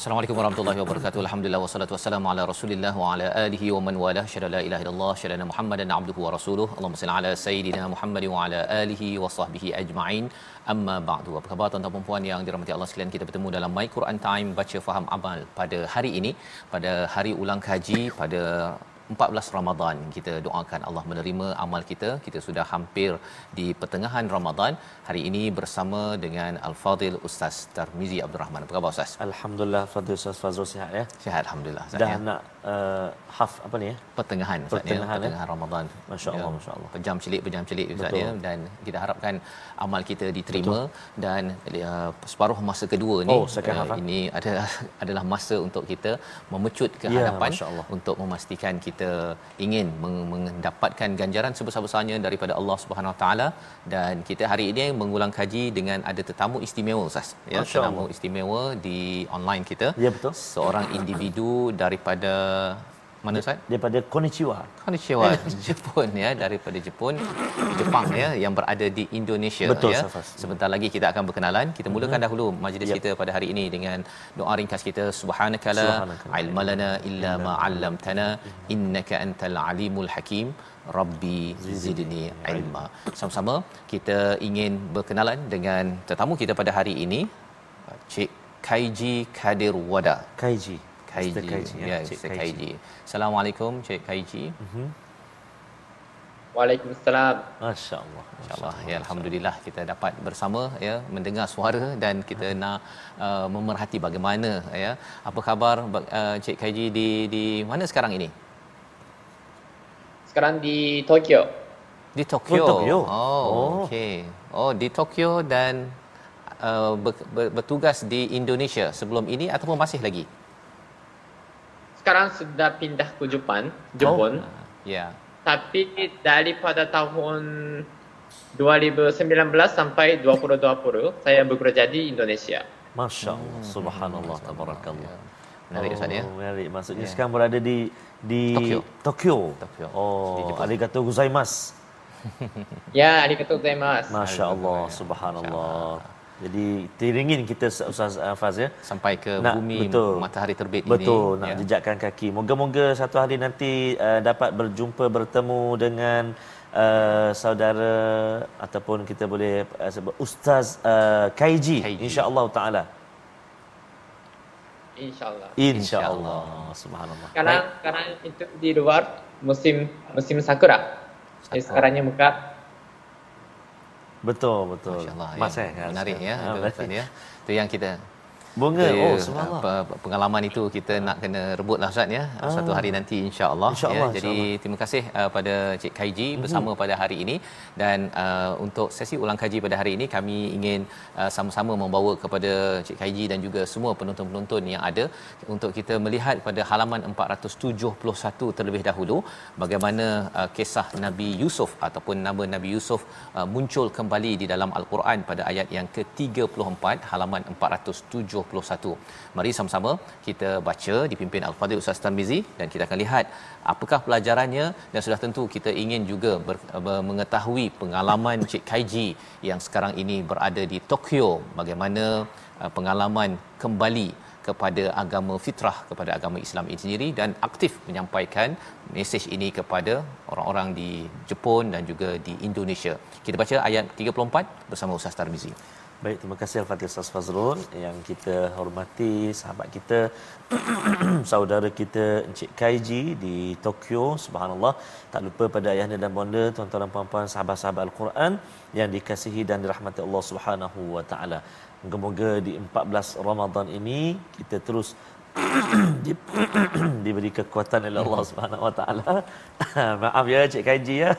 Assalamualaikum warahmatullahi wabarakatuh. Alhamdulillah wassalatu wassalamu ala Rasulillah wa ala alihi wa man wala syada la ilaha illallah syada Muhammadan abduhu wa rasuluh. Allahumma salli ala sayidina Muhammad wa ala alihi wa sahbihi ajma'in. Amma ba'du. Apa khabar tuan-tuan dan puan yang dirahmati Allah sekalian? Kita bertemu dalam My Quran Time baca faham amal pada hari ini pada hari ulang kaji pada 14 Ramadan kita doakan Allah menerima amal kita. Kita sudah hampir di pertengahan Ramadan. Hari ini bersama dengan Al-Fadil Ustaz Tarmizi Abdul Rahman. Apa khabar Ustaz? Alhamdulillah Fadil Ustaz Fazrul sihat ya? Sihat Alhamdulillah Ustaz Dah ya. nak uh, haf apa ni ya pertengahan Ustaz Pertengahan, ya ya. pertengahan Ramadan Masya Allah, Masya Allah. pejam celik pejam celik Ustaz ya dan kita harapkan amal kita diterima Betul. dan uh, separuh masa kedua ni Oh, second half, uh, ah. ini adalah adalah masa untuk kita memecut ke Ya, hadapan Masya Allah. untuk memastikan kita ingin mendapatkan ganjaran sebesar-besarnya daripada Allah Subhanahu Taala dan kita hari ini mengulang kaji dengan ada tetamu istimewa Ustaz ya Masya tetamu Allah. istimewa di online kita Ya, betul. seorang individu daripada mana Ustaz? daripada Konnichiwa. Konnichiwa Jepun ya daripada Jepun. Jepang ya yang berada di Indonesia Betul, ya. Safas. sebentar lagi kita akan berkenalan. Kita mulakan dahulu majlis Yep. kita pada hari ini dengan doa ringkas kita. Subhanakala Subhanaka la ilmalana illa ma 'allamtana innaka antal alimul hakim. Rabbi zidni ilma. Sama-sama kita ingin berkenalan dengan tetamu kita pada hari ini Cik Kaiji Kadir Wada. Kaiji Kaiji. Kaiji ya, Cik. Kaiji. Assalamualaikum Cik Kaiji. Waalaikumsalam. Masya Allah InsyaAllah ya alhamdulillah kita dapat bersama ya mendengar suara dan kita nak uh, memerhati bagaimana ya apa khabar uh, Cik Kaiji di di mana sekarang ini? Sekarang di Tokyo. Di Tokyo. Oh, Tokyo. Oh, Oh. okey. Oh, di Tokyo dan uh, ber, ber, bertugas di Indonesia sebelum ini ataupun masih lagi? Sekarang sudah pindah ke Jepun, Jepun. Ya. Tapi daripada tahun 2019 sampai 2020 saya bekerja di Indonesia. Masya Allah Subhanallah Tabarakallah Menarik Ustaz ya. Oh, menarik. Maksudnya Ya. sekarang berada di di Tokyo. Tokyo. Tokyo. Di Oh, Jepun. arigato gozaimasu. Ya, arigatou gozaimasu. Masya Allah, Subhanallah. Jadi teringin kita Ustaz uh, Faz ya. Sampai ke Nak- bumi betul. matahari terbit ini. Betul, nak ya. jejakkan kaki. Moga-moga satu hari nanti uh, dapat berjumpa bertemu dengan uh, saudara ataupun kita boleh uh, sebut Ustaz uh, Kaiji, Kaiji. insya-Allah taala. Insyaallah. Insya-Allah. Subhanallah. Sekarang sekarang itu di luar musim musim sakura. Jadi sekarangnya Mekah. Betul, betul. Masya-Allah. Mas ya. eh, kan? Menarik ya. Ah, Betul, menarik. Ustaz, ya. Itu yang kita Bunga. Itu, Oh, subhanallah. apa, pengalaman itu kita nak kena rebutlah Ustaz ya. Ah. Satu hari nanti insya-Allah InsyaAllah, ya. Jadi terima kasih uh, pada Cik Kaiji Mhm. bersama pada hari ini dan uh, untuk sesi ulang kaji pada hari ini kami ingin uh, sama-sama membawa kepada Cik Kaiji dan juga semua penonton-penonton yang ada untuk kita melihat pada halaman 471 terlebih dahulu bagaimana uh, kisah Nabi Yusuf ataupun nama Nabi Yusuf uh, muncul kembali di dalam al-Quran pada ayat yang ke-34 halaman 471. Mari sama-sama kita baca dipimpin Al-Fadhil Ustaz Tarmizi dan kita akan lihat apakah pelajarannya dan sudah tentu kita ingin juga ber, ber, mengetahui pengalaman Cik Kaiji yang sekarang ini berada di Tokyo bagaimana uh, pengalaman kembali kepada agama fitrah kepada agama Islam ini sendiri dan aktif menyampaikan mesej ini kepada orang-orang di Jepun dan juga di Indonesia. Kita baca ayat 34 bersama Ustaz Tarmizi. Baik, terima kasih Al-Fatih Ustaz Fazrul yang kita hormati sahabat kita saudara kita Encik Kaiji di Tokyo subhanallah tak lupa pada ayahnya dan bonda tuan-tuan dan puan-puan sahabat-sahabat Al-Quran yang dikasihi dan dirahmati Allah Subhanahu wa taala. Moga-moga di 14 Ramadan ini kita terus di- diberi kekuatan oleh Allah Subhanahu wa taala. Maaf ya Cik Kaiji ya.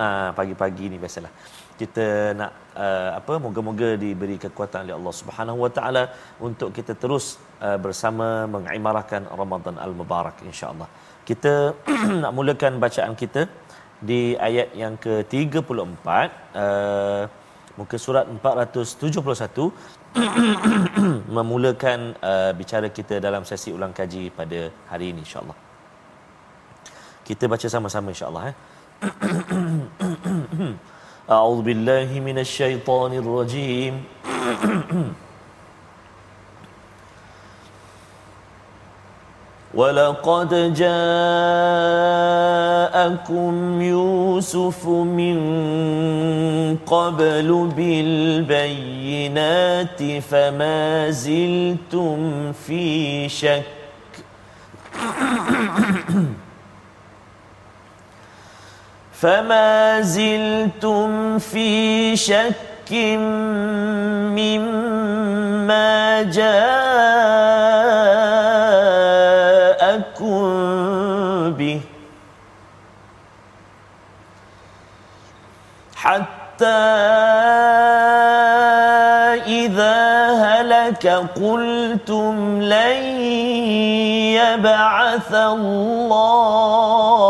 Ah, pagi-pagi ni biasalah. Kita nak uh, apa moga-moga diberi kekuatan oleh Allah Subhanahu wa taala untuk kita terus uh, bersama mengimarahkan Ramadan al-Mubarak insya-Allah. Kita nak mulakan bacaan kita di ayat yang ke-34 uh, muka surat 471 memulakan uh, bicara kita dalam sesi ulang kaji pada hari ini insya-Allah. Kita baca sama-sama insya-Allah eh. أعوذ بالله من الشيطان الرجيم. ولقد جاءكم يوسف من قبل بالبينات فما زلتم في شك. فما زلتم في شك مما جاءكم به حتى إذا هلك قلتم لن يبعث الله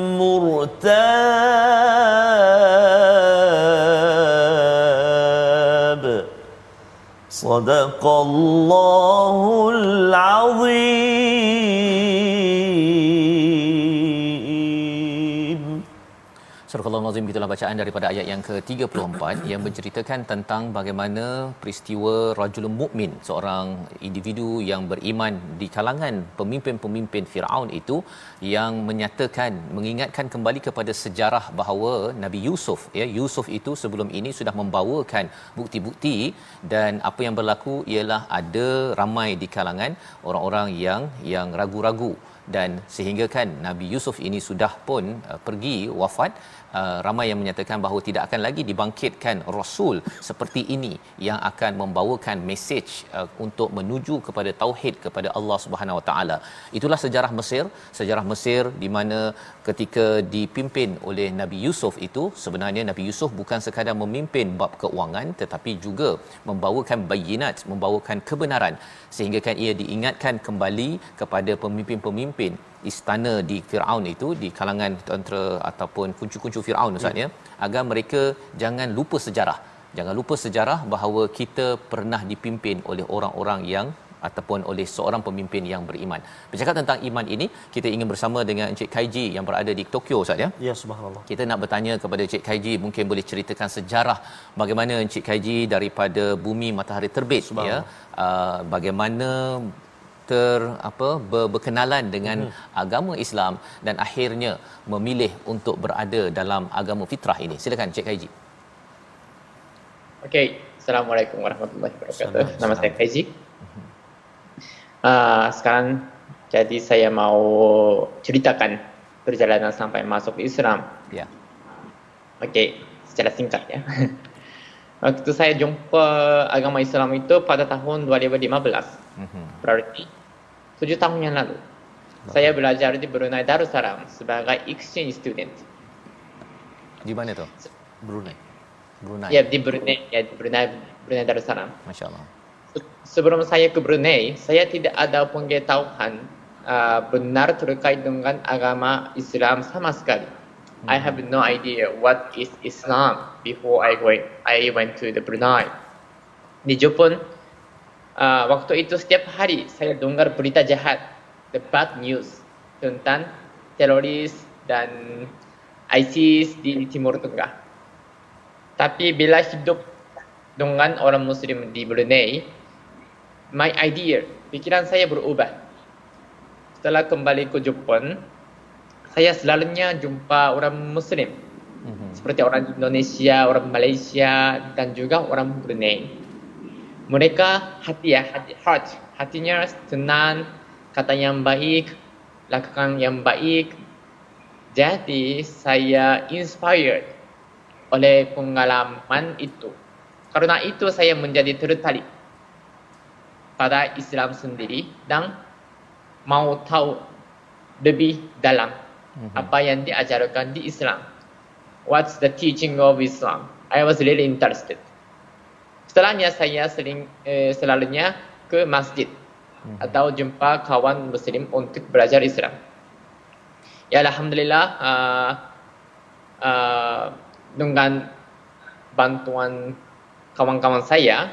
مرتاب صدق الله العظيم. Surah Al-Nazim itulah bacaan daripada ayat yang ke-34 yang menceritakan tentang bagaimana peristiwa rajulun mukmin seorang individu yang beriman di kalangan pemimpin-pemimpin Firaun itu yang menyatakan mengingatkan kembali kepada sejarah bahawa Nabi Yusuf ya Yusuf itu sebelum ini sudah membawakan bukti-bukti dan apa yang berlaku ialah ada ramai di kalangan orang-orang yang yang ragu-ragu. Dan sehingga kan Nabi Yusuf ini sudah pun uh, pergi wafat uh, ramai yang menyatakan bahawa tidak akan lagi dibangkitkan rasul seperti ini yang akan membawakan mesej uh, untuk menuju kepada tauhid kepada Allah Subhanahu Wa Taala. Itulah sejarah Mesir. Sejarah Mesir di mana ketika dipimpin oleh Nabi Yusuf itu sebenarnya Nabi Yusuf bukan sekadar memimpin bab keuangan tetapi juga membawakan bayinat membawakan kebenaran. Sehingga kan ia diingatkan kembali kepada pemimpin-pemimpin istana di Firaun itu di kalangan tentera ataupun kuncu-kuncu Firaun ustaz ya agar mereka jangan lupa sejarah jangan lupa sejarah bahawa kita pernah dipimpin oleh orang-orang yang ataupun oleh seorang pemimpin yang beriman. Bercakap tentang iman ini, kita ingin bersama dengan Encik Kaiji yang berada di Tokyo Ustaz ya. Ya subhanallah. Kita nak bertanya kepada Encik Kaiji mungkin boleh ceritakan sejarah bagaimana Encik Kaiji daripada bumi matahari terbit ya. Uh, bagaimana ter apa ber, berkenalan dengan hmm. agama Islam dan akhirnya memilih untuk berada dalam agama fitrah ini. Silakan Encik Kaiji. Okey, Assalamualaikum warahmatullahi wabarakatuh. Nama saya Kaiji. Uh, sekarang jadi saya mau ceritakan perjalanan sampai masuk Islam. Ya. Okey, secara singkat ya. Waktu saya jumpa agama Islam itu pada tahun 2015. Mhm. Berarti tujuh tahun yang lalu. Saya belajar di Brunei Darussalam sebagai exchange student. Di mana tu? Brunei. Brunei. Ya di Brunei, ya di Brunei, Brunei Darussalam. Masya-Allah. Se- Sebelum saya ke Brunei, saya tidak ada pengetahuan uh, benar terkait dengan agama Islam sama sekali. I have no idea what is Islam before I went I went to the Brunei. Di Jepun, uh, waktu itu setiap hari saya dengar berita jahat, the bad news tentang teroris dan ISIS di Timur Tengah. Tapi bila hidup dengan orang Muslim di Brunei, my idea, pikiran saya berubah. Setelah kembali ke Jepun, saya selalunya jumpa orang Muslim. Mm-hmm. Seperti orang Indonesia, orang Malaysia dan juga orang Brunei. Mereka hati ya, hati, heart, hatinya tenang, kata yang baik, lakukan yang baik. Jadi saya inspired oleh pengalaman itu. Karena itu saya menjadi tertarik pada Islam sendiri dan mau tahu lebih dalam mm-hmm. apa yang diajarkan di Islam. What's the teaching of Islam? I was really interested. Setelahnya saya sering eh, selalunya ke masjid mm-hmm. atau jumpa kawan Muslim untuk belajar Islam. Ya Alhamdulillah uh, uh, dengan bantuan kawan-kawan saya,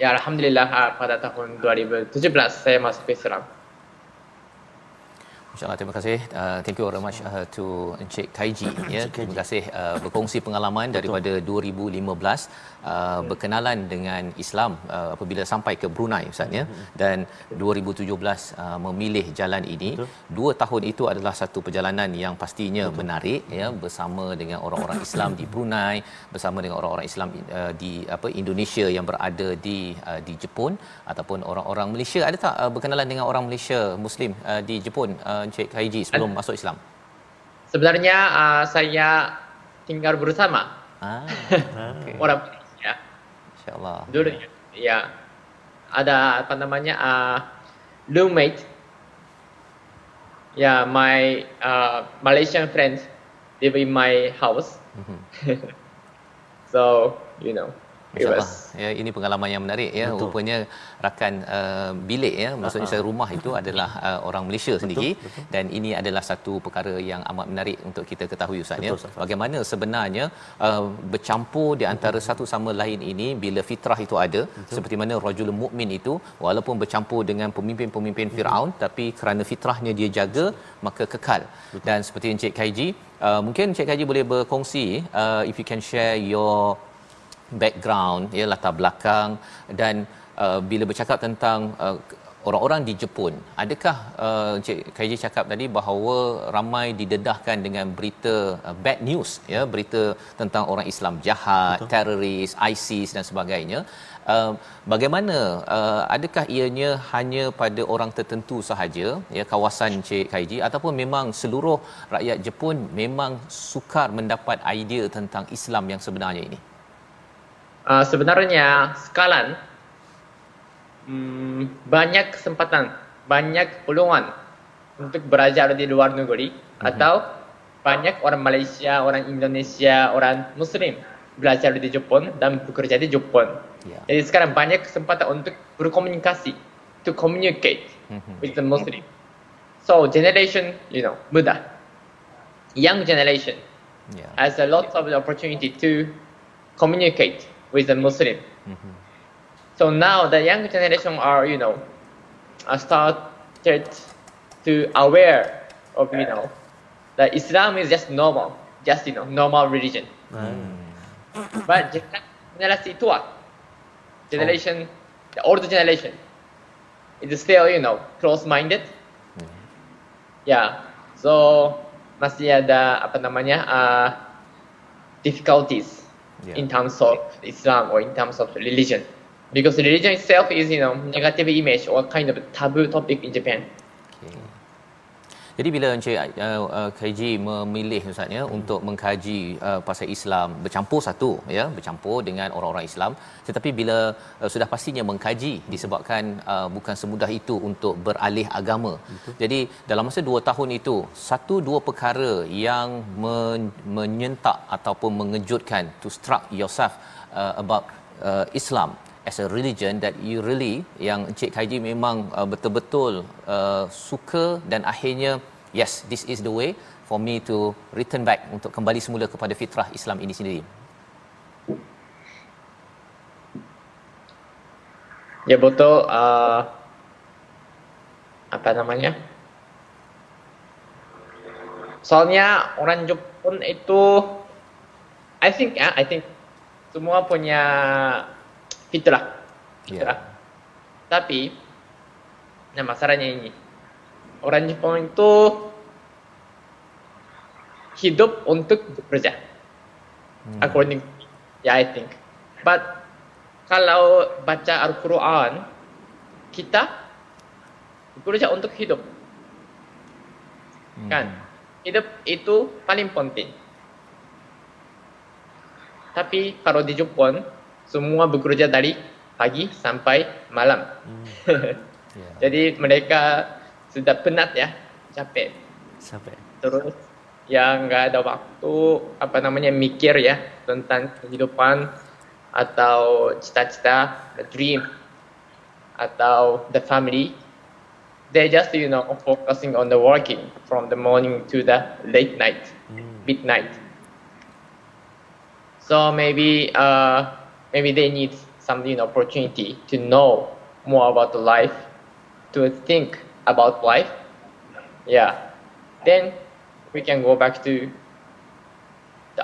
ya Alhamdulillah uh, pada tahun 2017 saya masuk Islam. InsyaAllah terima kasih. Uh, thank you very much uh, to Encik Kaiji. ya. Terima kasih uh, berkongsi pengalaman Betul. daripada 2015 uh, berkenalan dengan Islam uh, apabila sampai ke Brunei Ustaz ya. Hmm. Dan 2017 uh, memilih jalan ini. Betul. Dua tahun itu adalah satu perjalanan yang pastinya Betul. menarik ya bersama dengan orang-orang Islam di Brunei, bersama dengan orang-orang Islam uh, di apa Indonesia yang berada di uh, di Jepun ataupun orang-orang Malaysia. Ada tak uh, berkenalan dengan orang Malaysia Muslim uh, di Jepun? Uh, Encik Haiji sebelum Ad, masuk Islam? Sebenarnya uh, saya tinggal bersama. Ah, okay. Orang ya. Insya-Allah. Dulu ya. Ada apa namanya uh, roommate. Ya, yeah, my uh, Malaysian friends live in my house. Mm-hmm. so, you know. InsyaAllah. Ya, ini pengalaman yang menarik ya. Betul. Rupanya rakan uh, bilik ya, maksudnya uh-huh. rumah itu adalah uh, orang Malaysia betul, sendiri betul. dan ini adalah satu perkara yang amat menarik untuk kita ketahui Ustaz ya. Bagaimana sebenarnya uh, bercampur di antara betul. satu sama lain ini bila fitrah itu ada betul. seperti mana rajul mukmin itu walaupun bercampur dengan pemimpin-pemimpin betul. Firaun tapi kerana fitrahnya dia jaga maka kekal. Betul. Dan seperti Encik Kaiji uh, mungkin Encik Kaiji boleh berkongsi uh, if you can share your background ya latar belakang dan uh, bila bercakap tentang uh, orang-orang di Jepun adakah uh, Encik KJ cakap tadi bahawa ramai didedahkan dengan berita uh, bad news ya berita tentang orang Islam jahat Betul. teroris ISIS dan sebagainya uh, bagaimana uh, adakah ianya hanya pada orang tertentu sahaja ya kawasan Encik KJ ataupun memang seluruh rakyat Jepun memang sukar mendapat idea tentang Islam yang sebenarnya ini uh, sebenarnya sekarang um, banyak kesempatan, banyak peluang untuk belajar di luar negeri mm-hmm. atau banyak orang Malaysia, orang Indonesia, orang Muslim belajar di Jepun dan bekerja di Jepun. Yeah. Jadi sekarang banyak kesempatan untuk berkomunikasi, to communicate mm-hmm. with the Muslim. So generation, you know, muda, young generation yeah. has a lot of opportunity to communicate with a Muslim. Mm-hmm. So now the young generation are, you know, are started to aware of, you know, that Islam is just normal, just, you know, normal religion. Mm. But generasi tua, generation, oh. the older generation, is still, you know, close-minded. Mm. Yeah, so masih ada apa namanya uh, difficulties yeah. in terms of Islam or in terms of religion. Because religion itself is, you know, negative image or kind of taboo topic in Japan. Jadi bila Encik uh, uh, KG memilih Ustaz ya hmm. untuk mengkaji uh, pasal Islam bercampur satu ya bercampur dengan orang-orang Islam tetapi bila uh, sudah pastinya mengkaji disebabkan uh, bukan semudah itu untuk beralih agama. Betul. Jadi dalam masa dua tahun itu satu dua perkara yang men- menyentak ataupun mengejutkan to struck yourself uh, about uh, Islam as a religion that you really yang Encik Kaiji memang uh, betul-betul uh, suka dan akhirnya yes this is the way for me to return back untuk kembali semula kepada fitrah Islam ini sendiri Ya betul. Uh, apa namanya? Soalnya orang Jepun itu, I think ya, I think semua punya fitrah, fitrah. Ya. Tapi, nah masalahnya ini, orang Jepun itu hidup untuk bekerja, Hmm. according, yeah I think. But kalau baca Al-Quran, kita bekerja untuk hidup. Hmm. Kan? Hidup itu paling penting. Tapi kalau di Jepun, semua bekerja dari pagi sampai malam. Ya. Jadi mereka sudah penat ya, capek. Sampai. Terus yang nggak ada waktu apa namanya mikir ya tentang kehidupan atau cita-cita, the dream atau the family. They just you know focusing on the working from the morning to the late night, midnight. So maybe uh, maybe they need some you know, opportunity to know more about the life, to think about life. Yeah, then we can go back to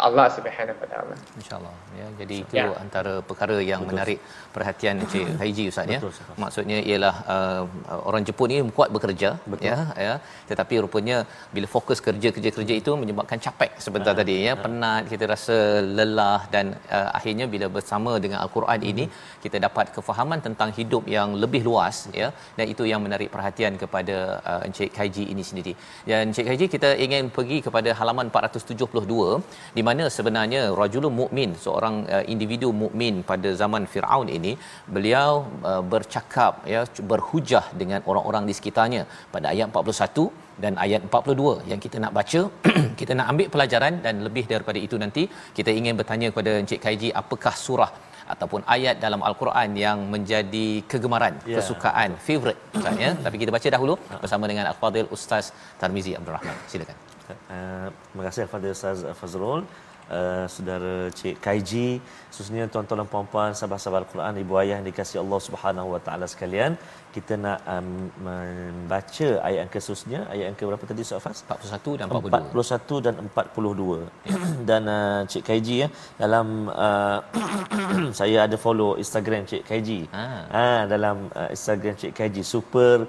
Allah Subhanahu Wa Taala. InsyaAllah ya. Jadi itu Ya. antara perkara yang Betul. menarik perhatian Encik Haiji Ustaz ya. Betul, Ustaz. Maksudnya ialah uh, orang Jepun ni kuat bekerja Betul. ya ya. Tetapi rupanya bila fokus kerja kerja kerja itu menyebabkan capek sebentar Ha. tadi ya, penat, kita rasa lelah dan uh, akhirnya bila bersama dengan al-Quran ini kita dapat kefahaman tentang hidup yang lebih luas ya dan itu yang menarik perhatian kepada uh, Encik Haiji ini sendiri. Dan Encik Haiji kita ingin pergi kepada halaman 472 di mana sebenarnya rajulun mukmin seorang uh, individu mukmin pada zaman Firaun ini beliau uh, bercakap ya berhujah dengan orang-orang di sekitarnya pada ayat 41 dan ayat 42 yang kita nak baca kita nak ambil pelajaran dan lebih daripada itu nanti kita ingin bertanya kepada Encik Kaiji apakah surah ataupun ayat dalam al-Quran yang menjadi kegemaran, Ya, kesukaan, favorite Ustaz ya. Tapi kita baca dahulu bersama dengan Al-Fadil Ustaz Tarmizi Abdul Rahman. Silakan. Uh, terima kasih kepada Ustaz Fazrul. Uh, saudara Cik Kaiji, khususnya tuan-tuan dan puan-puan sahabat-sahabat Al-Quran, ibu ayah yang dikasihi Allah Subhanahu Wa Taala sekalian, kita nak um, membaca ayat yang khususnya, ayat yang ke berapa tadi Ustaz Faz? 41 dan 42. 41 dan 42 dan uh, Cik Kaiji ya dalam uh, saya ada follow Instagram Cik Kaiji Ah. ah dalam uh, Instagram Cik Kaiji super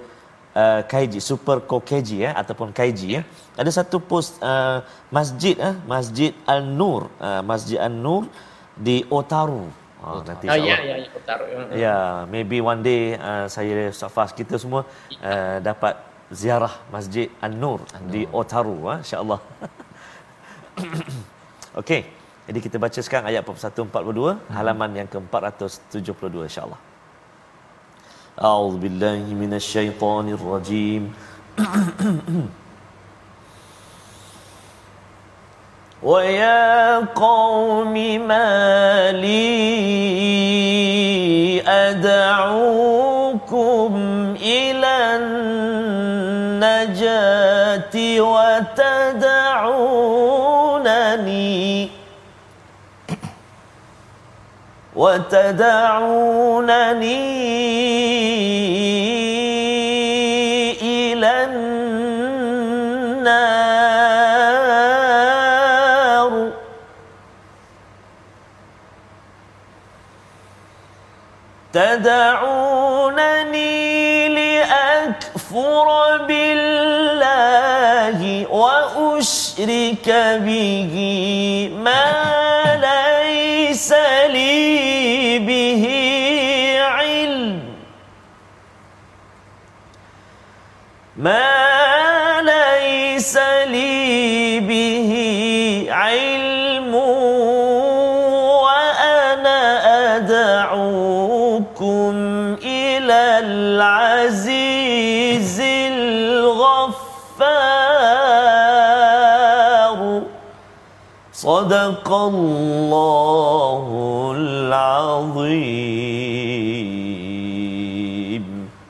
uh, Kaiji super ko Kaiji ya ataupun Kaiji ya ada satu post uh, masjid ah Masjid Al Nur uh, Masjid Al Nur di Otaru oh, nanti Oh ya ya ya taruh. Ya, yeah, maybe one day uh, saya Safas kita semua uh, dapat ziarah Masjid An-Nur di Otaru ha, insya-Allah. Okey. Jadi kita baca sekarang ayat 41 42 halaman yang ke-472 insya-Allah. أعوذ بالله من الشيطان الرجيم. ويا قوم ما لي أدعوكم إلى النجاة وتدعون وتدعونني إلى النار. تدعونني لأكفر بالله وأشرك به ما ليس صدق الله العظيم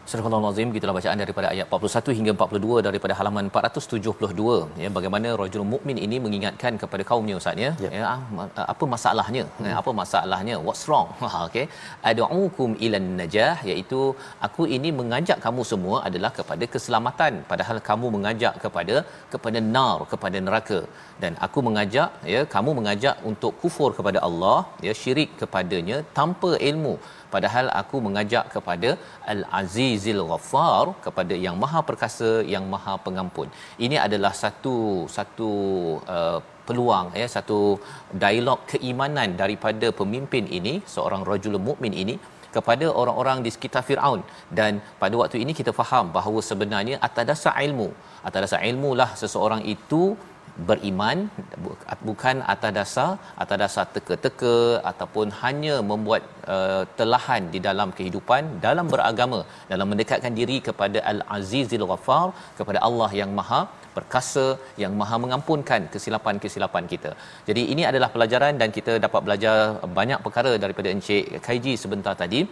Surah Astagfirullahalazim gitulah bacaan daripada ayat 41 hingga 42 daripada halaman 472 ya bagaimana rajul mukmin ini mengingatkan kepada kaumnya ustaz ya, Ya. ya ah, apa masalahnya? Hmm. apa masalahnya? What's wrong? Ha okey ad'ukum ilan najah iaitu aku ini mengajak kamu semua adalah kepada keselamatan. Padahal kamu mengajak kepada kepada nar kepada neraka. Dan aku mengajak ya kamu mengajak untuk kufur kepada Allah ya syirik kepadanya tanpa ilmu. Padahal aku mengajak kepada al-azizil ghaffar kepada yang maha perkasa yang maha pengampun. Ini adalah satu satu uh, peluang ya satu dialog keimanan daripada pemimpin ini seorang rajul mukmin ini kepada orang-orang di sekitar Firaun. Dan pada waktu ini kita faham bahawa sebenarnya atas dasar ilmu atas dasar ilmu lah seseorang itu beriman bu- bukan atas dasar atas dasar teka-teka ataupun hanya membuat uh, telahan di dalam kehidupan dalam beragama dalam mendekatkan diri kepada Al-Azizil Ghaffar kepada Allah yang Maha perkasa yang Maha mengampunkan kesilapan-kesilapan kita. Jadi ini adalah pelajaran dan kita dapat belajar banyak perkara daripada Encik Kaiji sebentar tadi.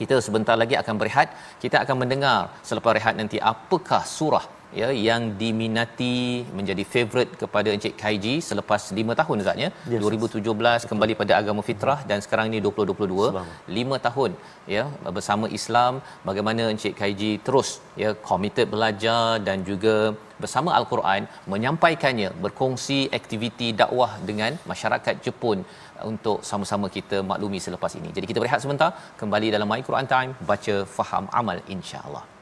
Kita sebentar lagi akan berehat. Kita akan mendengar selepas rehat nanti apakah surah ya yang diminati menjadi favorite kepada Encik Kaiji selepas 5 tahun Ustaz ya. Yes. 2017 kembali pada agama fitrah dan sekarang ini 2022 Subhanallah. 5 tahun ya bersama Islam bagaimana Encik Kaiji terus ya committed belajar dan juga bersama Al-Quran menyampaikannya berkongsi aktiviti dakwah dengan masyarakat Jepun untuk sama-sama kita maklumi selepas ini. Jadi kita berehat sebentar kembali dalam My Quran Time baca faham amal insya-Allah.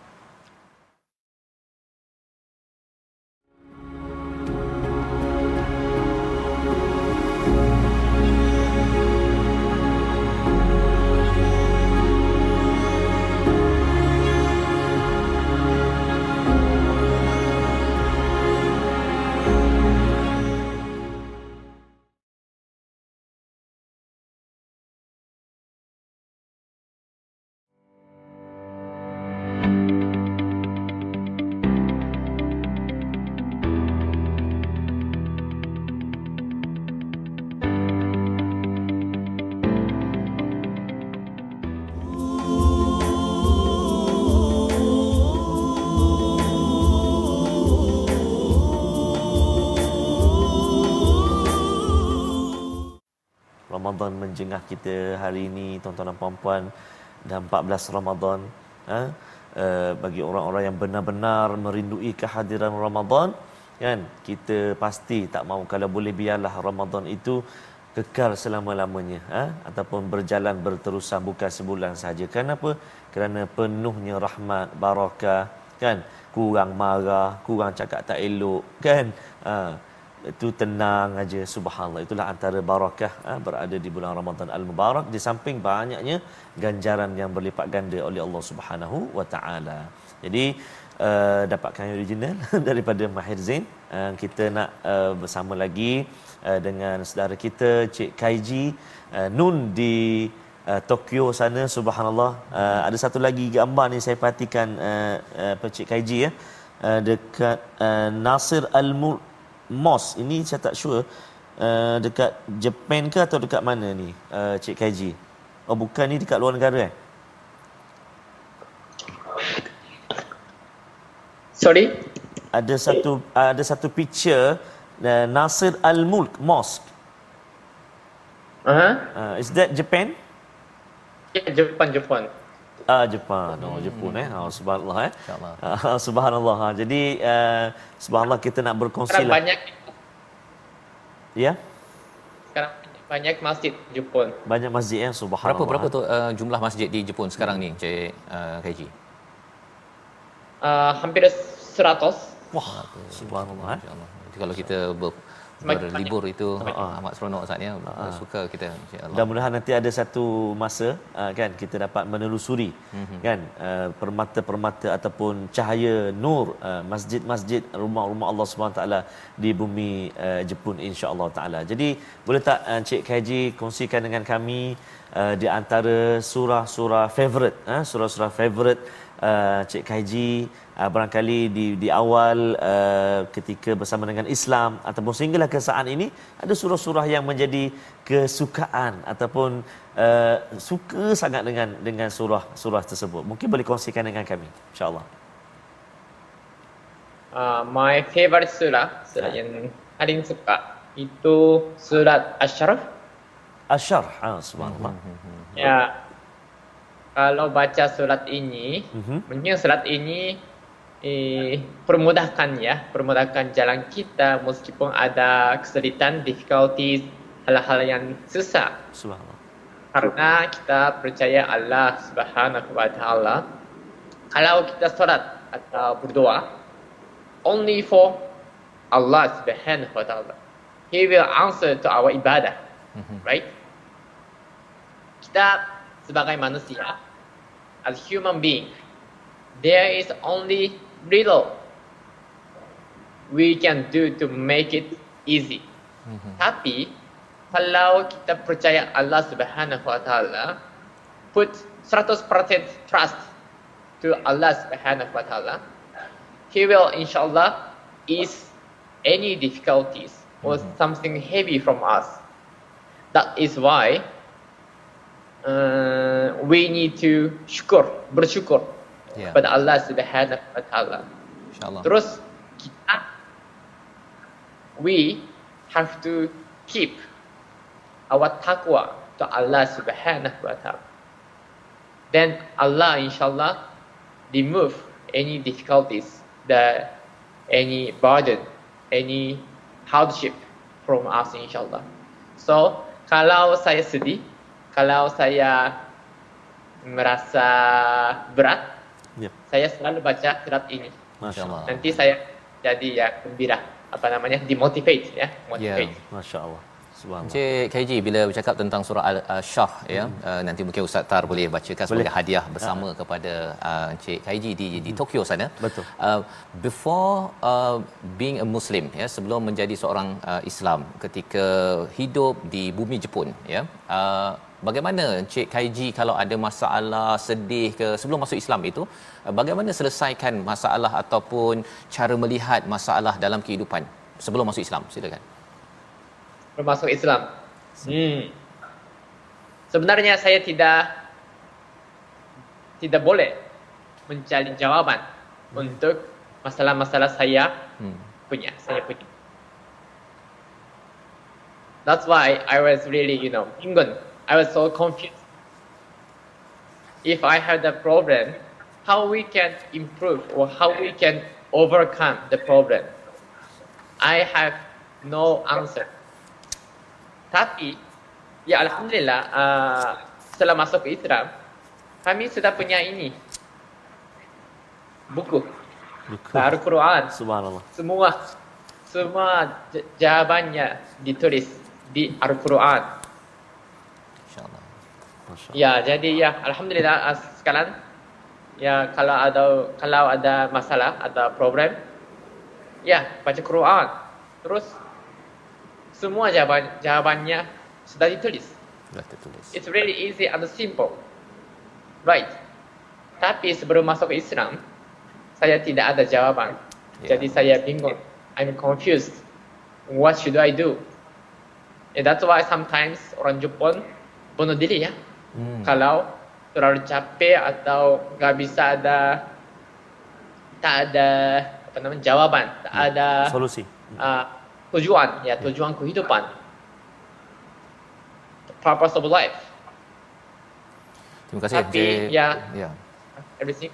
Menjengah kita hari ini tuan-tuan dan puan-puan dan 14 Ramadan ha? uh, bagi orang-orang yang benar-benar merindui kehadiran Ramadan kan kita pasti tak mau kalau boleh biarlah Ramadan itu kekal selama-lamanya ha? ataupun berjalan berterusan bukan sebulan saja kenapa kerana penuhnya rahmat barakah kan kurang marah kurang cakap tak elok kan ha? Itu tenang aja subhanallah. Itulah antara barakah ha, berada di bulan Ramadan al-mubarak. Di samping banyaknya ganjaran yang berlipat ganda oleh Allah Subhanahu wa taala. Jadi uh, dapatkan original daripada Mahir Zain. Uh, kita nak uh, bersama lagi uh, dengan saudara kita Cik Kaiji uh, Nun di uh, Tokyo sana subhanallah. Uh, ada satu lagi gambar ni saya perhatikan uh, uh, Cik Kaiji ya? Uh, dekat uh, Nasir Al-Mulk Mos ini saya tak sure uh, dekat Japan ke atau dekat mana ni uh, Cik Kaiji oh bukan ni dekat luar negara eh Sorry? ada satu ada satu picture uh, Nasir Al Mulk Mosque Uh-huh. uh, is that Japan Ya, Jepun, Jepun. Ah Jepun. Oh Jepun eh. Oh subhanallah eh. InsyaAllah. Ah, subhanallah. Ha. Jadi uh, subhanallah kita nak berkongsi Sekarang lah. banyak, Ya. sekarang banyak masjid Jepun. Banyak masjid ya subhanallah. Berapa berapa tu uh, jumlah masjid di Jepun sekarang ni Encik uh, Kaiji? Uh, hampir 100. Wah, subhanallah eh. InsyaAllah. Jadi kalau kita ber, Semakin berlibur itu Ha. amat seronok Ustaz ya. Suka kita insya-Allah. Mudah-mudahan nanti ada satu masa uh, kan kita dapat menelusuri mm-hmm. kan uh, permata-permata ataupun cahaya nur uh, masjid-masjid rumah-rumah Allah Subhanahu taala di bumi uh, Jepun insya-Allah taala. Jadi boleh tak uh, Encik Kaji kongsikan dengan kami uh, di antara surah-surah favorite uh, surah-surah favorite uh, Cik Kaiji uh, barangkali di di awal uh, ketika bersama dengan Islam ataupun sehinggalah ke saat ini ada surah-surah yang menjadi kesukaan ataupun uh, suka sangat dengan dengan surah-surah tersebut. Mungkin boleh kongsikan dengan kami insya-Allah. Uh, my favorite surah, surah yang paling suka itu surat Asy-Syarh. Asy-Syarh, ah, subhanallah. Ya, kalau baca surat ini, Mhm. mungkin surat ini eh, permudahkan ya, permudahkan jalan kita meskipun ada kesulitan, difficulties, hal-hal yang susah. Subhanallah. Karena kita percaya Allah Subhanahu wa taala. Kalau kita solat atau berdoa only for Allah Subhanahu wa taala. He will answer to our ibadah. Right? Kita sebagai manusia as human being there is only little we can do to make it easy. Mm-hmm. Tapi kalau kita percaya Allah Subhanahu wa taala put 100% trust to Allah Subhanahu wa taala he will inshallah ease any difficulties or mm-hmm. something heavy from us. That is why uh, we need to syukur bersyukur Ya. kepada Allah Subhanahu wa taala Insya-Allah. Terus kita we have to keep our taqwa to Allah Subhanahu wa taala. Then Allah inshallah remove any difficulties, the any burden, any hardship from us inshallah. So kalau saya sedih, kalau saya merasa berat, Ya. saya selalu baca surat ini. Masya-Allah. Nanti saya jadi ya gembira apa namanya dimotivate ya motivate Masya-Allah. Subhanallah. Encik KJ bila bercakap tentang surah Al-Syah ya uh, nanti mungkin Ustaz Tar boleh bacakan sebagai hadiah bersama kepada uh, Encik KJ di di Tokyo sana. Betul. Uh, before uh, being a Muslim ya sebelum menjadi seorang uh, Islam ketika hidup di bumi Jepun ya. Uh, bagaimana Encik KJ kalau ada masalah sedih ke sebelum masuk Islam itu uh, bagaimana selesaikan masalah ataupun cara melihat masalah dalam kehidupan sebelum masuk Islam? Silakan. bermasuk Islam. Hmm. Sebenarnya saya tidak tidak boleh mencari jawaban untuk masalah-masalah saya Hmm. punya, saya punya. That's why I was really, you know, bingung. I was so confused. If I have the problem, how we can improve or how we can overcome the problem? I have no answer. Tapi, ya Alhamdulillah, uh, setelah masuk ke Islam, kami sudah punya ini. Buku. Buku. Al-Quran. Subhanallah. Semua, semua jawabannya ditulis di Al-Quran. Ya, jadi ya Alhamdulillah uh, sekarang ya kalau ada kalau ada masalah, ada problem, ya baca Quran. Terus semua jawaban jawabannya sudah ditulis. Sudah tertulis. It's really easy and simple. Right. Tapi sebelum masuk Islam, saya tidak ada jawaban. Yeah. Jadi saya bingung. I'm confused. What should I do? And that's why sometimes orang Jepun bunuh diri ya. Hmm. Kalau terlalu capek atau nggak bisa ada tak ada apa namanya jawaban, tak ada Solusi. uh, tujuan ya tujuan kehidupan the purpose of life Terima kasih Tapi, Encik. ya. Ya. everything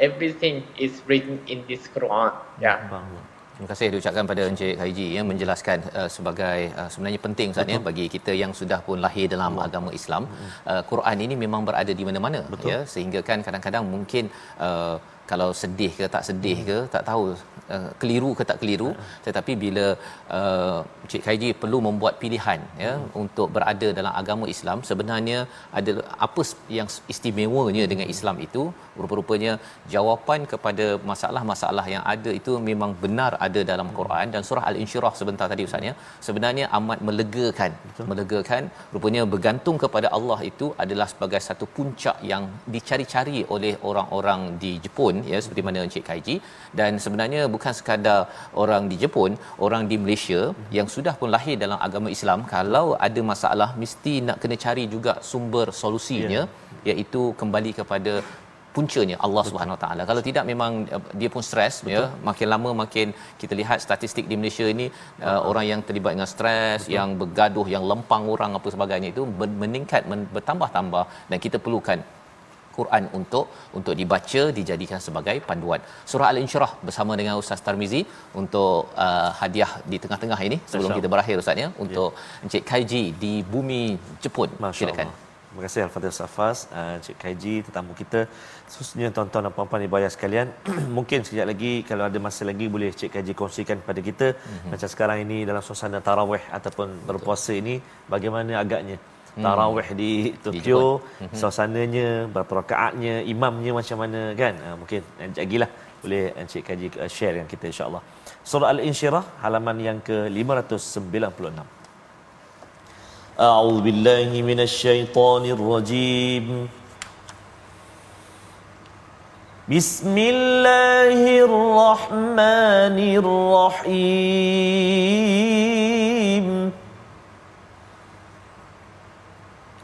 everything is written in this Quran ya Subhanallah. Terima kasih diucapkan pada Encik Haiji yang menjelaskan uh, sebagai uh, sebenarnya penting Ustaz ya bagi kita yang sudah pun lahir dalam agama Islam. Uh, Quran ini memang berada di mana-mana ya. Sehingga kan kadang-kadang mungkin uh, kalau sedih ke tak sedih ke tak tahu uh, keliru ke tak keliru tetapi bila uh, Cik Kaiji perlu membuat pilihan ya untuk berada dalam agama Islam sebenarnya ada apa yang istimewanya dengan Islam itu rupa-rupanya jawapan kepada masalah-masalah yang ada itu memang benar ada dalam Quran dan surah al-insyirah sebentar tadi ustaz ya. Sebenarnya amat melegakan Betul. melegakan rupanya bergantung kepada Allah itu adalah sebagai satu puncak yang dicari-cari oleh orang-orang di Jepun ya seperti mana Encik Kaiji dan sebenarnya bukan sekadar orang di Jepun orang di Malaysia hmm. yang sudah pun lahir dalam agama Islam kalau ada masalah mesti nak kena cari juga sumber solusinya yeah. iaitu kembali kepada puncanya Allah Subhanahu Wa Taala. Kalau tidak memang uh, dia pun stres ya. Makin lama makin kita lihat statistik di Malaysia ini uh, orang yang terlibat dengan stres, Betul. yang bergaduh, yang lempang orang apa sebagainya itu meningkat bertambah-tambah dan kita perlukan Quran untuk untuk dibaca dijadikan sebagai panduan. Surah Al-Insyirah bersama dengan Ustaz Tarmizi untuk uh, hadiah di tengah-tengah ini sebelum kita berakhir Ustaz ya untuk ya. Encik Kaiji di bumi Jepun. Silakan. Terima kasih Al-Fatih Safas, uh, Cik Kaiji, tetamu kita. Khususnya tuan-tuan dan puan-puan ibu sekalian. Mungkin sekejap lagi, kalau ada masa lagi, boleh Cik Kaiji kongsikan kepada kita. Mm-hmm. Macam sekarang ini dalam suasana tarawih ataupun berpuasa ini, bagaimana agaknya hmm. tarawih di Tokyo, di hmm. suasananya, berapa rakaatnya, imamnya macam mana kan? Uh, mungkin sekejap lagi lah boleh Encik Kaji uh, share dengan kita insyaAllah. Surah Al-Insyirah, halaman yang ke-596. أعوذ بالله من الشيطان الرجيم بسم الله الرحمن الرحيم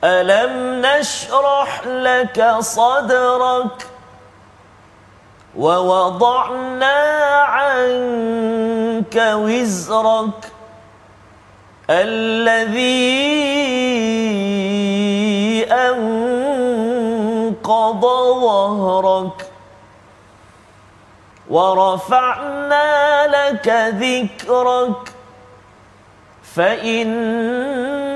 ألم نشرح لك صدرك ووضعنا عنك وزرك الذي أنقض ظهرك ورفعنا لك ذكرك فإن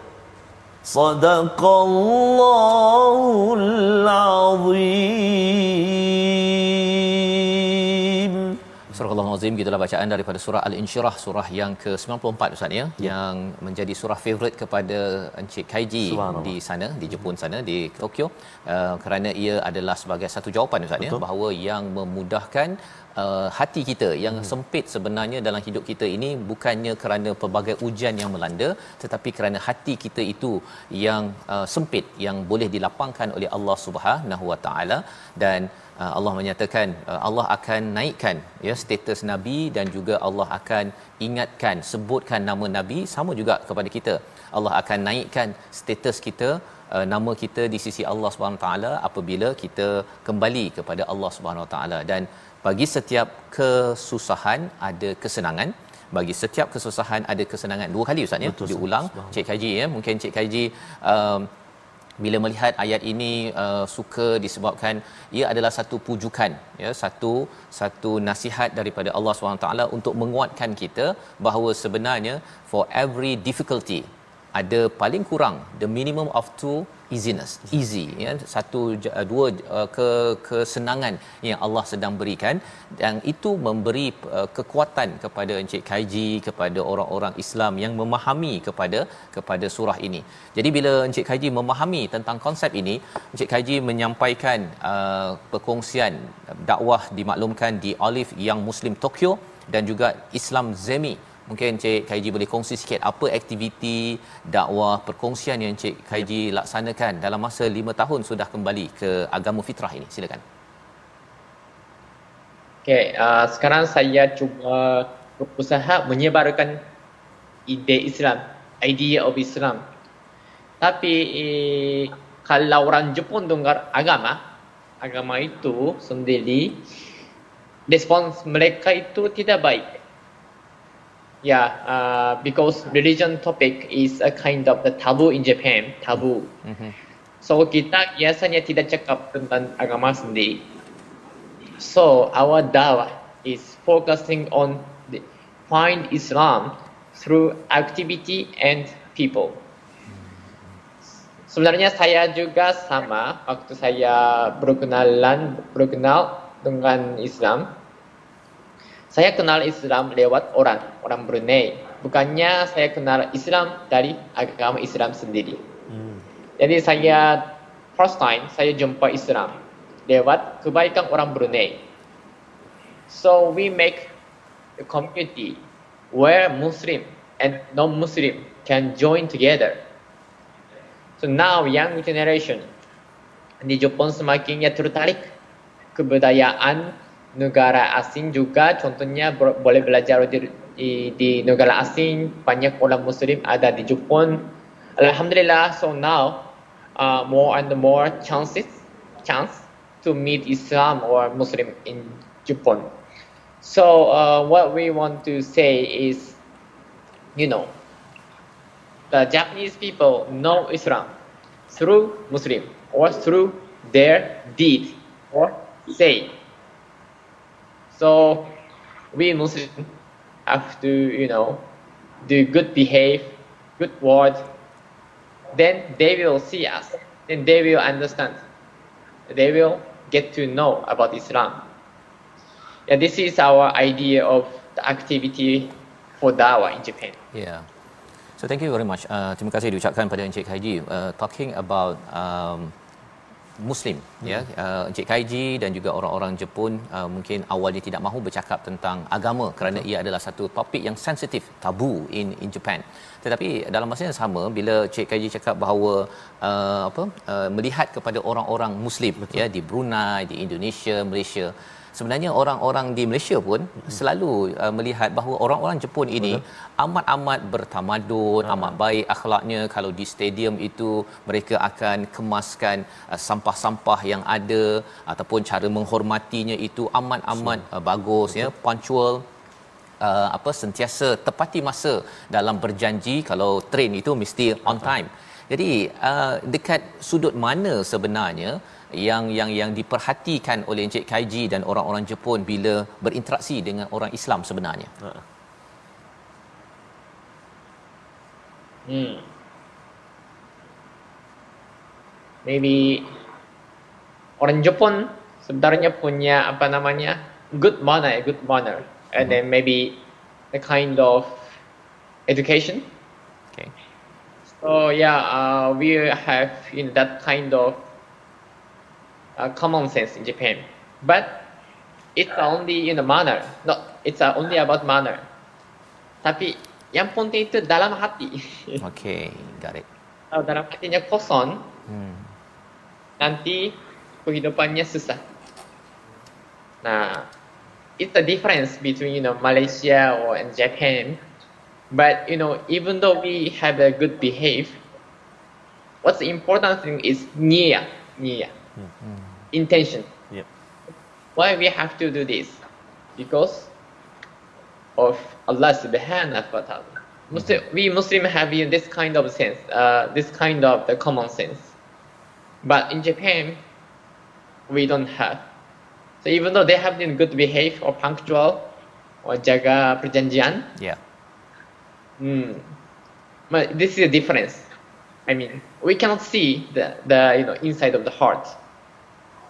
صدق الله العظيم Surah Al-Azim gitulah bacaan daripada surah Al-Insyirah surah yang ke-94 Ustaz ya, ya. Yang menjadi surah favourite kepada Encik Kaiji di sana di Jepun sana di Tokyo. Uh, kerana ia adalah sebagai satu jawapan Ustaz ya? Bahawa yang memudahkan uh, hati kita yang hmm. sempit sebenarnya dalam hidup kita ini bukannya kerana pelbagai ujian yang melanda tetapi kerana hati kita itu yang uh, sempit yang boleh dilapangkan oleh Allah Subhanahu Wa Taala. Dan Allah menyatakan uh, Allah akan naikkan ya status nabi dan juga Allah akan ingatkan sebutkan nama nabi sama juga kepada kita. Allah akan naikkan status kita uh, nama kita di sisi Allah Subhanahu taala apabila kita kembali kepada Allah Subhanahu taala. Dan bagi setiap kesusahan ada kesenangan. Bagi setiap kesusahan ada kesenangan. Dua kali ustaz ya diulang cik kaji ya. Mungkin cik kaji um, bila melihat ayat ini uh, suka disebabkan ia adalah satu pujukan ya satu satu nasihat daripada Allah SWT untuk menguatkan kita bahawa sebenarnya for every difficulty ada paling kurang the minimum of two easiness easy ya. Satu uh, dua uh, ke kesenangan yang Allah sedang berikan. Dan itu memberi uh, kekuatan kepada Encik Kaiji kepada orang-orang Islam yang memahami kepada kepada surah ini. Jadi bila Encik Kaiji memahami tentang konsep ini Encik Kaiji menyampaikan uh, perkongsian dakwah dimaklumkan di Olive yang Muslim Tokyo dan juga Islam Zemi Mungkin Encik Kaiji boleh kongsi sikit apa aktiviti dakwah perkongsian yang Encik Kaiji ya. laksanakan dalam masa lima tahun sudah kembali ke agama fitrah ini. Silakan. Okay, uh, sekarang saya cuba berusaha menyebarkan ide Islam, idea of Islam. Tapi eh, kalau orang Jepun dengar agama, agama itu sendiri, respons mereka itu tidak baik yeah, uh, because religion topic is a kind of the taboo in Japan, taboo. So kita biasanya tidak cakap tentang agama sendiri. So our dawah is focusing on the, find Islam through activity and people. Sebenarnya saya juga sama waktu saya berkenalan berkenal dengan Islam. Saya kenal Islam lewat orang, orang Brunei. Bukannya saya kenal Islam dari agama Islam sendiri. Jadi saya first time saya jumpa Islam lewat kebaikan orang Brunei. So we make a community where Muslim and non-Muslim can join together. So now young generation di Jepun semakin ya tertarik kebudayaan negara asing juga contohnya boleh belajar di, di negara asing banyak orang muslim ada di Jepun Alhamdulillah so now uh, more and more chances chance to meet Islam or Muslim in Japan so uh, what we want to say is you know the Japanese people know Islam through Muslim or through their deed or say. So we Muslim have to, you know, do good behave, good word. Then they will see us. Then they will understand. They will get to know about Islam. Yeah, this is our idea of the activity for Dawah in Japan. Yeah. So thank you very much. Uh, terima kasih diucapkan pada Encik Haji uh, talking about um, Muslim hmm. ya uh, Encik Kaiji dan juga orang-orang Jepun uh, mungkin awalnya tidak mahu bercakap tentang agama kerana Betul. ia adalah satu topik yang sensitif tabu in in Japan tetapi dalam masa yang sama bila Encik Kaiji cakap bahawa uh, apa uh, melihat kepada orang-orang muslim Betul. ya di Brunei di Indonesia Malaysia sebenarnya orang-orang di Malaysia pun hmm. selalu uh, melihat bahawa orang-orang Jepun ini Betul. amat-amat bertamadun, hmm. amat baik akhlaknya kalau di stadium itu mereka akan kemaskan uh, sampah-sampah yang ada ataupun cara menghormatinya itu amat-amat uh, bagus Betul. ya, punctual uh, apa sentiasa tepati masa dalam berjanji kalau train itu mesti on time. Jadi uh, dekat sudut mana sebenarnya yang yang yang diperhatikan oleh Encik Kaiji dan orang-orang Jepun bila berinteraksi dengan orang Islam sebenarnya. Ha. Hmm. Maybe orang Jepun sebenarnya punya apa namanya good manner, good manner, and then hmm. maybe the kind of education. Okay. So yeah, uh, we have in that kind of common sense in Japan. But it's only in the manner. No, it's uh, only about manner. Tapi yang penting itu dalam hati. Okay, got it. Kalau dalam hatinya kosong, hmm. nanti kehidupannya susah. Nah, it's the difference between you know Malaysia or and Japan. But you know, even though we have a good behave, what's the important thing is niat, niat. Mm-hmm. Intention. Yep. Why we have to do this? Because of Allah subhanahu wa ta'ala. Muslim, mm-hmm. we Muslim have this kind of sense, uh, this kind of the common sense. But in Japan, we don't have. So even though they have been good behave or punctual or jaga perjanjian, yeah. Mm, but this is a difference. I mean, we cannot see the, the you know inside of the heart.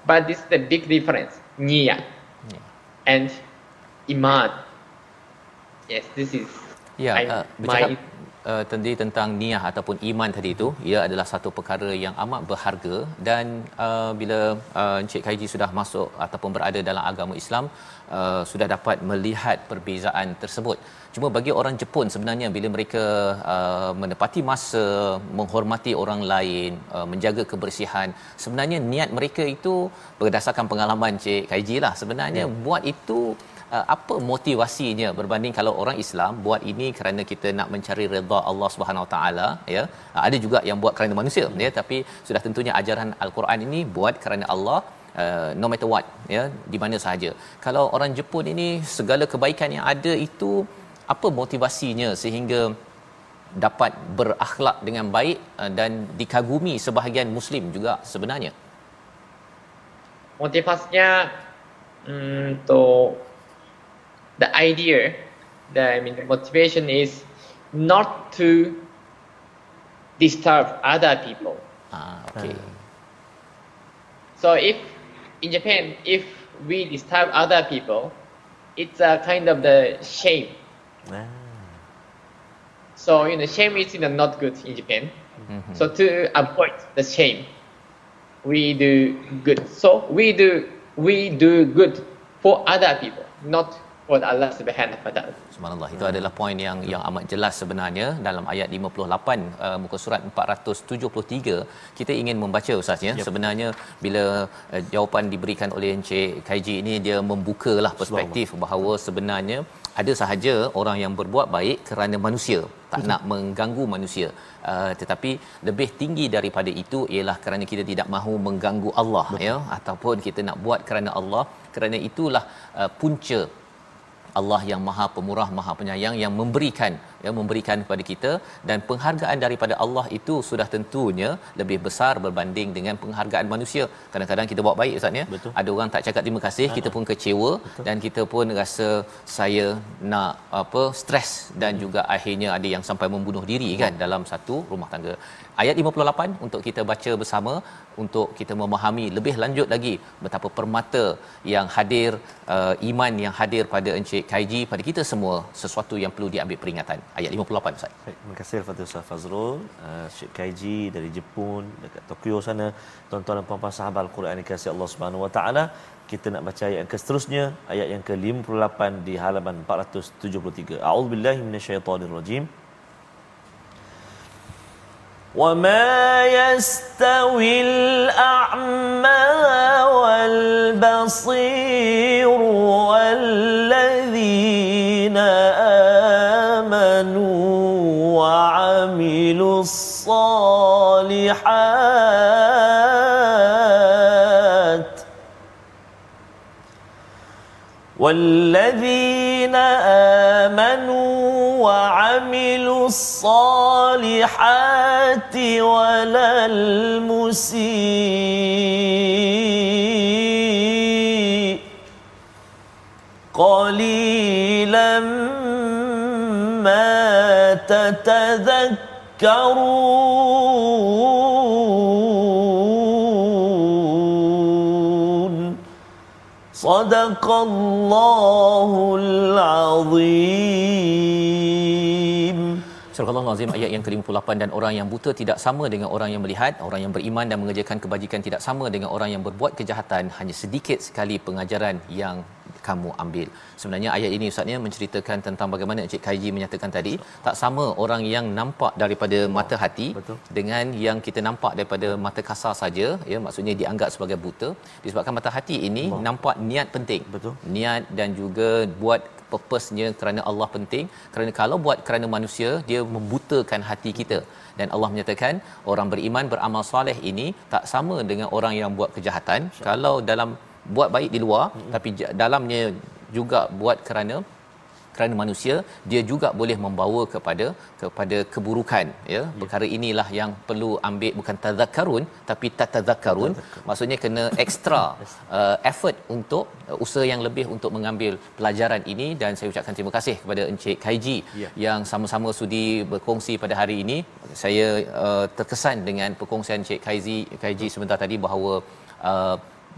But this is the big difference. Nia yeah. and iman. Yes, this is. Yeah, I, uh, my uh, tadi tentang niat ataupun iman tadi itu ia adalah satu perkara yang amat berharga dan uh, bila uh, Encik Kaiji sudah masuk ataupun berada dalam agama Islam uh, sudah dapat melihat perbezaan tersebut cuma bagi orang Jepun sebenarnya bila mereka uh, menepati masa menghormati orang lain uh, menjaga kebersihan sebenarnya niat mereka itu berdasarkan pengalaman Encik Kaiji lah sebenarnya hmm. buat itu uh, apa motivasinya berbanding kalau orang Islam buat ini kerana kita nak mencari redha Allah Subhanahu Taala ya? Uh, ada juga yang buat kerana manusia hmm. ya? Tapi sudah tentunya ajaran al-Quran ini buat kerana Allah uh, no matter what ya? Di mana sahaja. Kalau orang Jepun ini segala kebaikan yang ada itu apa motivasinya sehingga dapat berakhlak dengan baik dan dikagumi sebahagian muslim juga sebenarnya? Motivasinya untuk the idea the I mean the motivation is not to disturb other people ah okey so if in Japan if we disturb other people it's a kind of the shame Ah, So you know, shame is you know, not good in Japan. Mhm. So to avoid the shame, we do good. So we do we do good for other people, not for Allah Subhanahu Wa Taala. Subhanallah. Itu adalah poin yang yang amat jelas sebenarnya. Dalam ayat 58 uh, muka surat 473 kita ingin membaca ustaz ya. Yep. sebenarnya bila uh, jawapan diberikan oleh Encik Kaiji ini dia membukalah perspektif bahawa sebenarnya ada sahaja orang yang berbuat baik kerana manusia. Tak nak mengganggu manusia. Uh, tetapi lebih tinggi daripada itu ialah kerana kita tidak mahu mengganggu Allah Betul. ya. Ataupun kita nak buat kerana Allah. Kerana itulah uh, punca Allah yang Maha Pemurah, Maha Penyayang yang memberikan ya memberikan kepada kita dan penghargaan daripada Allah itu sudah tentunya lebih besar berbanding dengan penghargaan manusia. Kadang-kadang kita buat baik ustaz ya. Betul. Ada orang tak cakap terima kasih, kita pun kecewa Betul. dan kita pun rasa saya nak apa stres dan juga akhirnya ada yang sampai membunuh diri kan dalam satu rumah tangga. Ayat 58 untuk kita baca bersama untuk kita memahami lebih lanjut lagi betapa permata yang hadir uh, iman yang hadir pada Encik Kaiji pada kita semua sesuatu yang perlu diambil peringatan Ayat 58 Ustaz. Baik, terima kasih kepada Ustaz Fazrul, uh, Syed Kaiji dari Jepun, dekat Tokyo sana. Tuan-tuan dan puan-puan sahabat Al-Quran yang kasih Allah Subhanahu Wa Taala. Kita nak baca ayat yang seterusnya, ayat yang ke-58 di halaman 473. A'udzubillahi minasyaitonirrajim. وما يستوي الأعمى والبصير والذين وعملوا الصالحات. والذين آمنوا وعملوا الصالحات ولا المسيء. قليلا ما تتذكرون. صدق الله العظيم. Surah Al-Azim ayat yang ke-58 dan orang yang buta tidak sama dengan orang yang melihat, orang yang beriman dan mengerjakan kebajikan tidak sama dengan orang yang berbuat kejahatan, hanya sedikit sekali pengajaran yang kamu ambil. Sebenarnya ayat ini ustaznya menceritakan tentang bagaimana Encik Kaiji menyatakan tadi, tak sama orang yang nampak daripada mata hati Betul. dengan yang kita nampak daripada mata kasar saja, ya maksudnya dianggap sebagai buta. Disebabkan mata hati ini nampak niat penting. Betul. Niat dan juga buat purpose-nya kerana Allah penting kerana kalau buat kerana manusia dia membutakan hati kita dan Allah menyatakan orang beriman beramal soleh ini tak sama dengan orang yang buat kejahatan kalau dalam buat baik di luar mm-hmm. tapi dalamnya juga buat kerana kerana manusia dia juga boleh membawa kepada kepada keburukan ya. Perkara inilah yang perlu ambil bukan tazakkarun tapi tatazakkarun maksudnya kena extra. uh, effort untuk uh, usaha yang lebih untuk mengambil pelajaran ini. Dan saya ucapkan terima kasih kepada Encik Kaiji Ya. yang sama-sama sudi berkongsi pada hari ini. Saya uh, terkesan dengan perkongsian Encik Kaiji Kaiji sebentar tadi bahawa uh,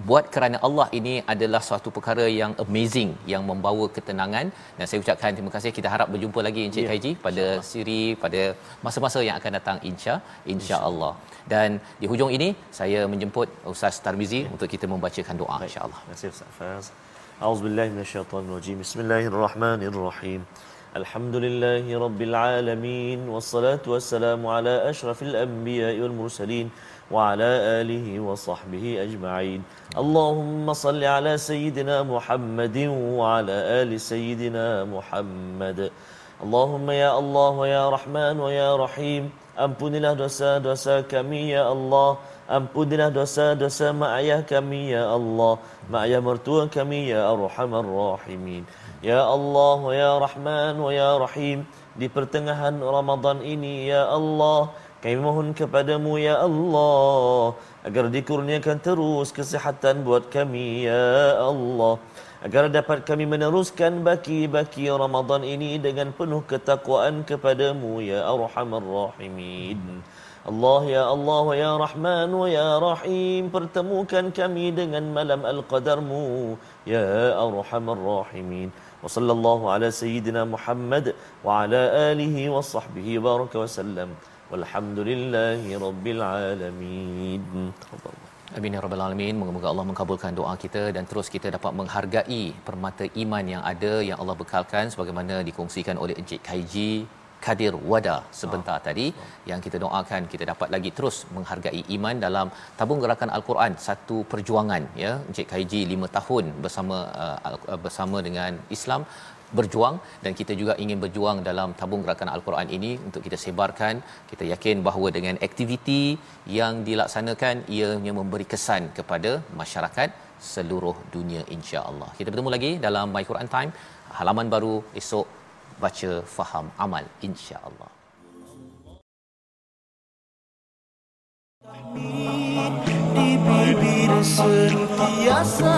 buat kerana Allah ini adalah suatu perkara yang amazing yang membawa ketenangan. Dan saya ucapkan terima kasih. Kita harap berjumpa lagi Encik yeah. Khaiji pada siri pada masa-masa yang akan datang insya insya-Allah dan di hujung ini saya menjemput Ustaz Tarmizi yeah. untuk kita membacakan doa insya-Allah terima kasih Ustaz Faz auzubillahi minasyaitanirrajim bismillahirrahmanirrahim. Alhamdulillahirabbil alamin. Wassalatu wassalamu ala asyrafil anbiya'i wal mursalin. والصلاة والسلام على أشرف الأنبياء والمرسلين وعلى آله وصحبه أجمعين اللهم صل على سيدنا محمد وعلى آل سيدنا محمد اللهم يا الله ويا رحمن ويا رحيم Ampunilah dosa-dosa kami ya Allah Ampunilah dosa-dosa mak ayah kami ya Allah Mak ayah mertua kami ya Arhamar Rahimin Ya Allah Ya Rahman Ya Rahim Di pertengahan Ramadan ini Ya Allah kami mohon kepadamu Ya Allah Agar dikurniakan terus kesihatan buat kami Ya Allah. Agar dapat kami meneruskan baki-baki Ramadan ini dengan penuh ketakwaan kepadamu Ya Arhamar Rahimin. Allah ya Allah ya Rahman ya Rahim pertemukan kami dengan malam al-qadarmu ya Arhamar Rahimin. Wa sallallahu ala sayyidina Muhammad wa ala alihi wa sahbihi baraka wa walhamdulillahi rabbil alamin Amin ya rabbal alamin. Moga-moga Allah mengabulkan doa kita dan terus kita dapat menghargai permata iman yang ada yang Allah bekalkan sebagaimana dikongsikan oleh Encik Kaiji Kadir Wada sebentar oh. tadi yang kita doakan kita dapat lagi terus menghargai iman dalam tabung gerakan al-Quran satu perjuangan ya Encik Kaiji 5 tahun bersama uh, bersama dengan Islam berjuang dan kita juga ingin berjuang dalam tabung gerakan al-Quran ini untuk kita sebarkan kita yakin bahawa dengan aktiviti yang dilaksanakan ianya memberi kesan kepada masyarakat seluruh dunia insya-Allah. Kita bertemu lagi dalam My Quran Time halaman baru esok baca faham amal insya-Allah. Di bibir sentiasa